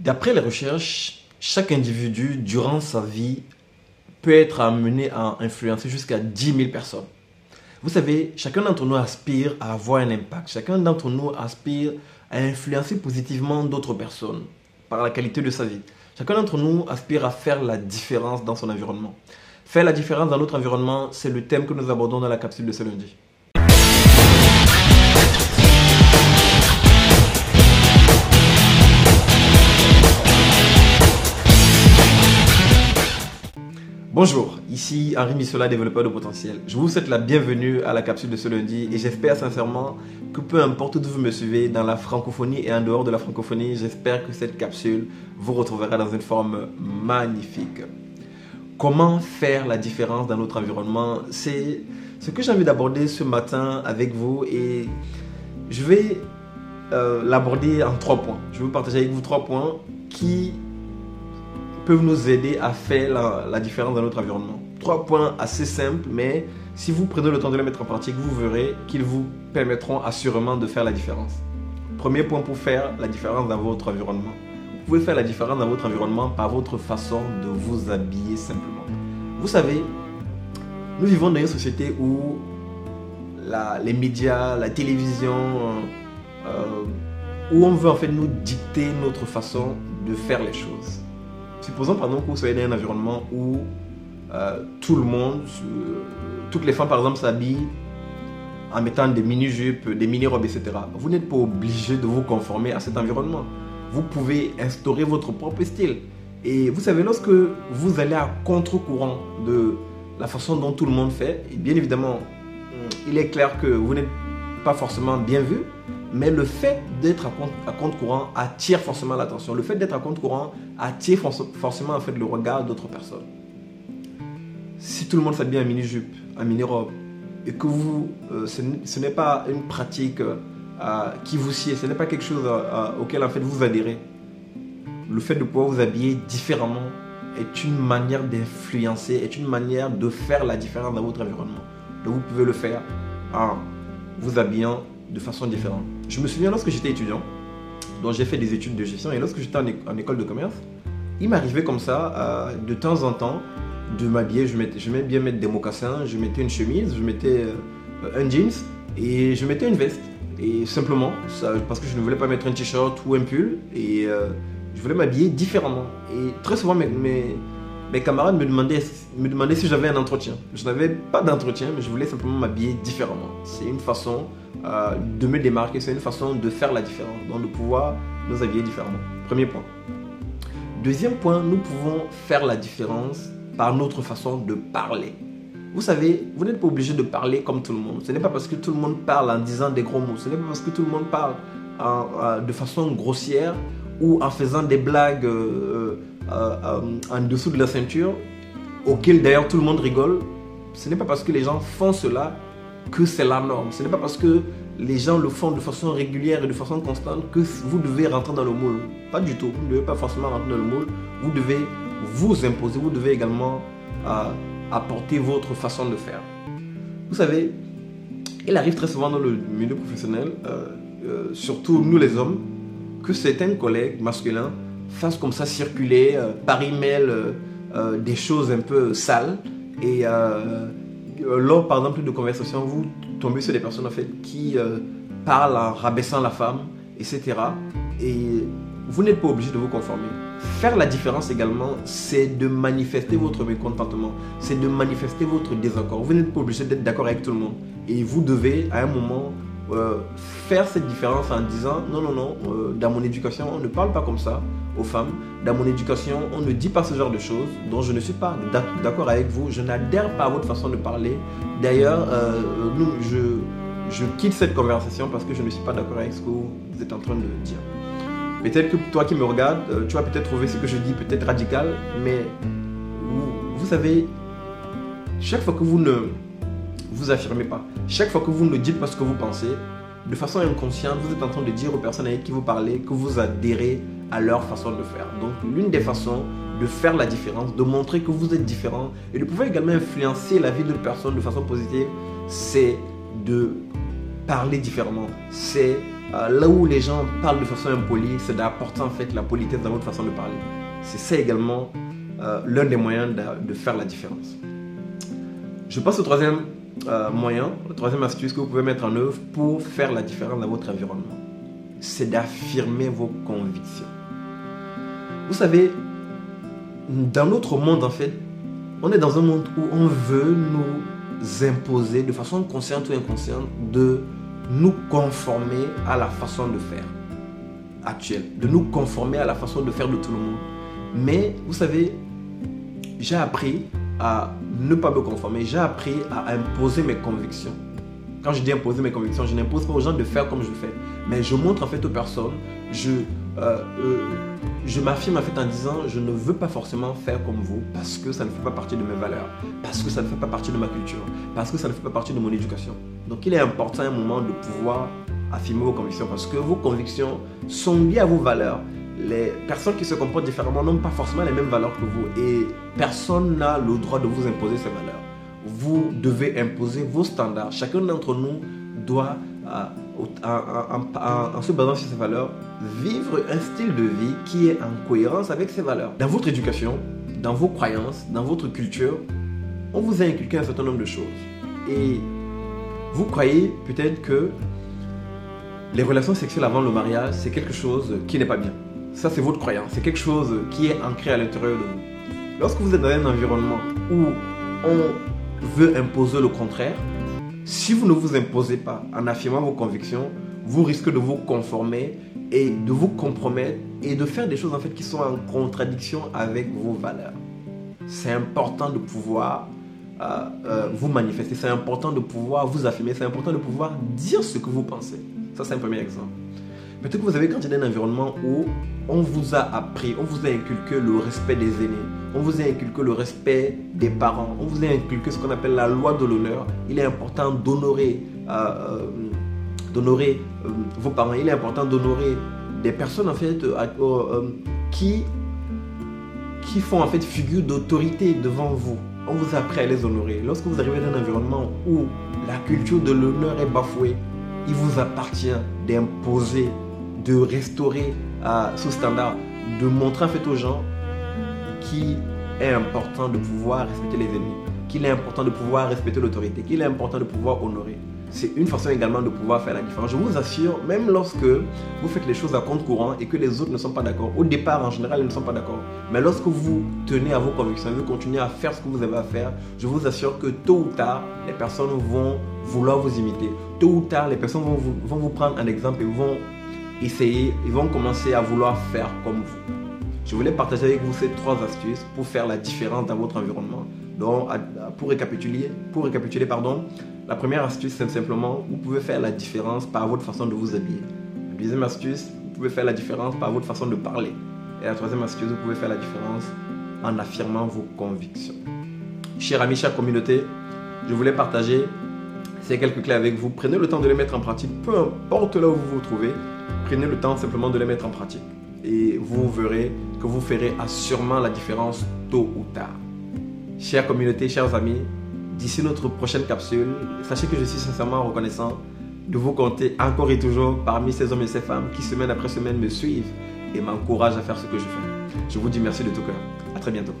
D'après les recherches, chaque individu, durant sa vie, peut être amené à influencer jusqu'à 10 000 personnes. Vous savez, chacun d'entre nous aspire à avoir un impact. Chacun d'entre nous aspire à influencer positivement d'autres personnes par la qualité de sa vie. Chacun d'entre nous aspire à faire la différence dans son environnement. Faire la différence dans notre environnement, c'est le thème que nous abordons dans la capsule de ce lundi. Bonjour, ici Henri Missola, développeur de potentiel. Je vous souhaite la bienvenue à la capsule de ce lundi et j'espère sincèrement que peu importe où vous me suivez, dans la francophonie et en dehors de la francophonie, j'espère que cette capsule vous retrouvera dans une forme magnifique. Comment faire la différence dans notre environnement? C'est ce que j'ai envie d'aborder ce matin avec vous et je vais euh, l'aborder en trois points. Je vais vous partager avec vous trois points qui peuvent nous aider à faire la, différence dans notre environnement. Trois points assez simples, mais si vous prenez le temps de les mettre en pratique, vous verrez qu'ils vous permettront assurément de faire la différence. Premier point pour faire la différence dans votre environnement. Vous pouvez faire la différence dans votre environnement par votre façon de vous habiller simplement. Vous savez, nous vivons dans une société où les médias, la télévision, euh, où on veut en fait nous dicter notre façon de faire les choses. Supposons par exemple que vous soyez dans un environnement où euh, tout le monde, euh, toutes les femmes par exemple s'habillent en mettant des mini-jupes, des mini-robes, etc. Vous n'êtes pas obligé de vous conformer à cet environnement. Vous pouvez instaurer votre propre style. Et vous savez, lorsque vous allez à contre-courant de la façon dont tout le monde fait, bien évidemment, il est clair que vous n'êtes pas forcément bien vu, mais le fait d'être à compte, courant attire forcément l'attention. Le fait d'être à compte courant attire forcément en fait le regard d'autres personnes. Si tout le monde s'habille en mini-jupe, en mini-robe, et que vous, euh, ce n'est pas une pratique euh, qui vous sied, ce n'est pas quelque chose euh, auquel en fait vous adhérez, le fait de pouvoir vous habiller différemment est une manière d'influencer, est une manière de faire la différence dans votre environnement. Donc vous pouvez le faire en vous habillant de façon différente. Je me souviens lorsque j'étais étudiant, donc j'ai fait des études de gestion, et lorsque j'étais en, école de commerce, il m'arrivait comme ça, euh, de temps en temps, de m'habiller. Je m'aimais bien des mocassins, je mettais une chemise, je mettais euh, un jeans et je mettais une veste. Et simplement, parce que je ne voulais pas mettre un t-shirt ou un pull, et euh, je voulais m'habiller différemment. Et très souvent, mes camarades me demandaient, me demandaient si j'avais un entretien. Je n'avais pas d'entretien, mais je voulais simplement m'habiller différemment. C'est une façon euh, de me démarquer, c'est une façon de faire la différence, donc de pouvoir nous habiller différemment. Premier point. Deuxième point, nous pouvons faire la différence par notre façon de parler. Vous savez, vous n'êtes pas obligé de parler comme tout le monde. Ce n'est pas parce que tout le monde parle en disant des gros mots. Ce n'est pas parce que tout le monde parle de façon grossière ou en faisant des blagues euh, en dessous de la ceinture, auquel d'ailleurs tout le monde rigole. Ce n'est pas parce que les gens font cela que c'est la norme. Ce n'est pas parce que les gens le font de façon régulière et de façon constante que vous devez rentrer dans le moule. Pas du tout. Vous ne devez pas forcément rentrer dans le moule. Vous devez vous imposer. Vous devez également euh, apporter votre façon de faire. Vous savez, il arrive très souvent dans le milieu professionnel, euh, euh, surtout nous les hommes, que certains collègues masculins fassent comme ça circuler par email des choses un peu sales et euh, lors, par exemple, de conversation, vous tombez sur des personnes en fait, qui euh, parlent en rabaissant la femme, etc. Et vous n'êtes pas obligé de vous conformer. Faire la différence également, c'est de manifester votre mécontentement, c'est de manifester votre désaccord. Vous n'êtes pas obligé d'être d'accord avec tout le monde. Et vous devez, à un moment, euh, faire cette différence en disant non, non, non, dans mon éducation, on ne parle pas comme ça aux femmes. Dans mon éducation, on ne dit pas ce genre de choses, dont je ne suis pas d'accord avec vous. Je n'adhère pas à votre façon de parler. D'ailleurs, euh, je, je quitte cette conversation parce que je ne suis pas d'accord avec ce que vous êtes en train de dire. Peut-être que toi qui me regardes, euh, tu vas peut-être trouver ce que je dis peut-être radical, mais vous savez, chaque fois que vous ne vous affirmez pas, chaque fois que vous ne dites pas ce que vous pensez, de façon inconsciente, vous êtes en train de dire aux personnes avec qui vous parlez que vous adhérez à leur façon de faire. Donc l'une des façons de faire la différence, de montrer que vous êtes différent et de pouvoir également influencer la vie de personne de façon positive, c'est de parler différemment, c'est euh, là où les gens parlent de façon impolie, c'est d'apporter en fait la politesse dans votre façon de parler. C'est ça également euh, l'un des moyens de, faire la différence. Je passe au troisième euh, moyen, la troisième astuce que vous pouvez mettre en œuvre pour faire la différence dans votre environnement. C'est d'affirmer vos convictions. Vous savez, dans notre monde en fait, on est dans un monde où on veut nous imposer de façon consciente ou inconsciente de nous conformer à la façon de faire actuelle, de nous conformer à la façon de faire de tout le monde. Mais vous savez, j'ai appris à ne pas me conformer, j'ai appris à imposer mes convictions. Quand je dis imposer mes convictions, je n'impose pas aux gens de faire comme je fais, mais je montre en fait aux personnes, je, euh, euh, je m'affirme en fait en disant je ne veux pas forcément faire comme vous parce que ça ne fait pas partie de mes valeurs, parce que ça ne fait pas partie de ma culture, parce que ça ne fait pas partie de mon éducation. Donc il est important à un moment de pouvoir affirmer vos convictions parce que vos convictions sont liées à vos valeurs les personnes qui se comportent différemment n'ont pas forcément les mêmes valeurs que vous et personne n'a le droit de vous imposer ces valeurs. Vous devez imposer vos standards. Chacun d'entre nous doit, euh, en, se basant sur ces valeurs, vivre un style de vie qui est en cohérence avec ces valeurs. Dans votre éducation, dans vos croyances, dans votre culture, on vous a inculqué un certain nombre de choses. Et vous croyez peut-être que les relations sexuelles avant le mariage, c'est quelque chose qui n'est pas bien. Ça, c'est votre croyance. C'est quelque chose qui est ancré à l'intérieur de vous. Lorsque vous êtes dans un environnement où on veut imposer le contraire, si vous ne vous imposez pas en affirmant vos convictions, vous risquez de vous conformer et de vous compromettre et de faire des choses en fait qui sont en contradiction avec vos valeurs. C'est important de pouvoir euh, euh, vous manifester, c'est important de pouvoir vous affirmer, c'est important de pouvoir dire ce que vous pensez. Ça, c'est un premier exemple. Peut-être que vous avez grandi dans un environnement où on vous a appris, on vous a inculqué le respect des aînés, on vous a inculqué le respect des parents, on vous a inculqué ce qu'on appelle la loi de l'honneur. Il est important d'honorer euh, euh, d'honorer euh, vos parents, il est important d'honorer des personnes en fait qui, qui font en fait figure d'autorité devant vous. On vous a appris à les honorer. Lorsque vous arrivez dans un environnement où la culture de l'honneur est bafouée, il vous appartient d'imposer de restaurer à ce standard, de montrer en fait aux gens qu'il est important de pouvoir respecter les ennemis, qu'il est important de pouvoir respecter l'autorité, qu'il est important de pouvoir honorer. C'est une façon également de pouvoir faire la différence. Je vous assure, même lorsque vous faites les choses à compte courant et que les autres ne sont pas d'accord, au départ en général ils ne sont pas d'accord, mais lorsque vous tenez à vos convictions, vous continuez à faire ce que vous avez à faire, je vous assure que tôt ou tard, les personnes vont vouloir vous imiter. Tôt ou tard, les personnes vont vous, vont vous prendre un exemple et vont essayer, ils vont commencer à vouloir faire comme vous. Je voulais partager avec vous ces trois astuces pour faire la différence dans votre environnement. Donc, pour récapituler, pour récapituler pardon, la première astuce, c'est simplement, vous pouvez faire la différence par votre façon de vous habiller. La deuxième astuce, vous pouvez faire la différence par votre façon de parler. Et la troisième astuce, vous pouvez faire la différence en affirmant vos convictions. Chers amis, chère communauté, je voulais partager ces quelques clés avec vous. Prenez le temps de les mettre en pratique, peu importe là où vous vous trouvez. Prenez le temps simplement de les mettre en pratique. Et vous verrez que vous ferez assurément la différence tôt ou tard. Chère communauté, chers amis, d'ici notre prochaine capsule, sachez que je suis sincèrement reconnaissant de vous compter encore et toujours parmi ces hommes et ces femmes qui semaine après semaine me suivent et m'encouragent à faire ce que je fais. Je vous dis merci de tout cœur. À très bientôt.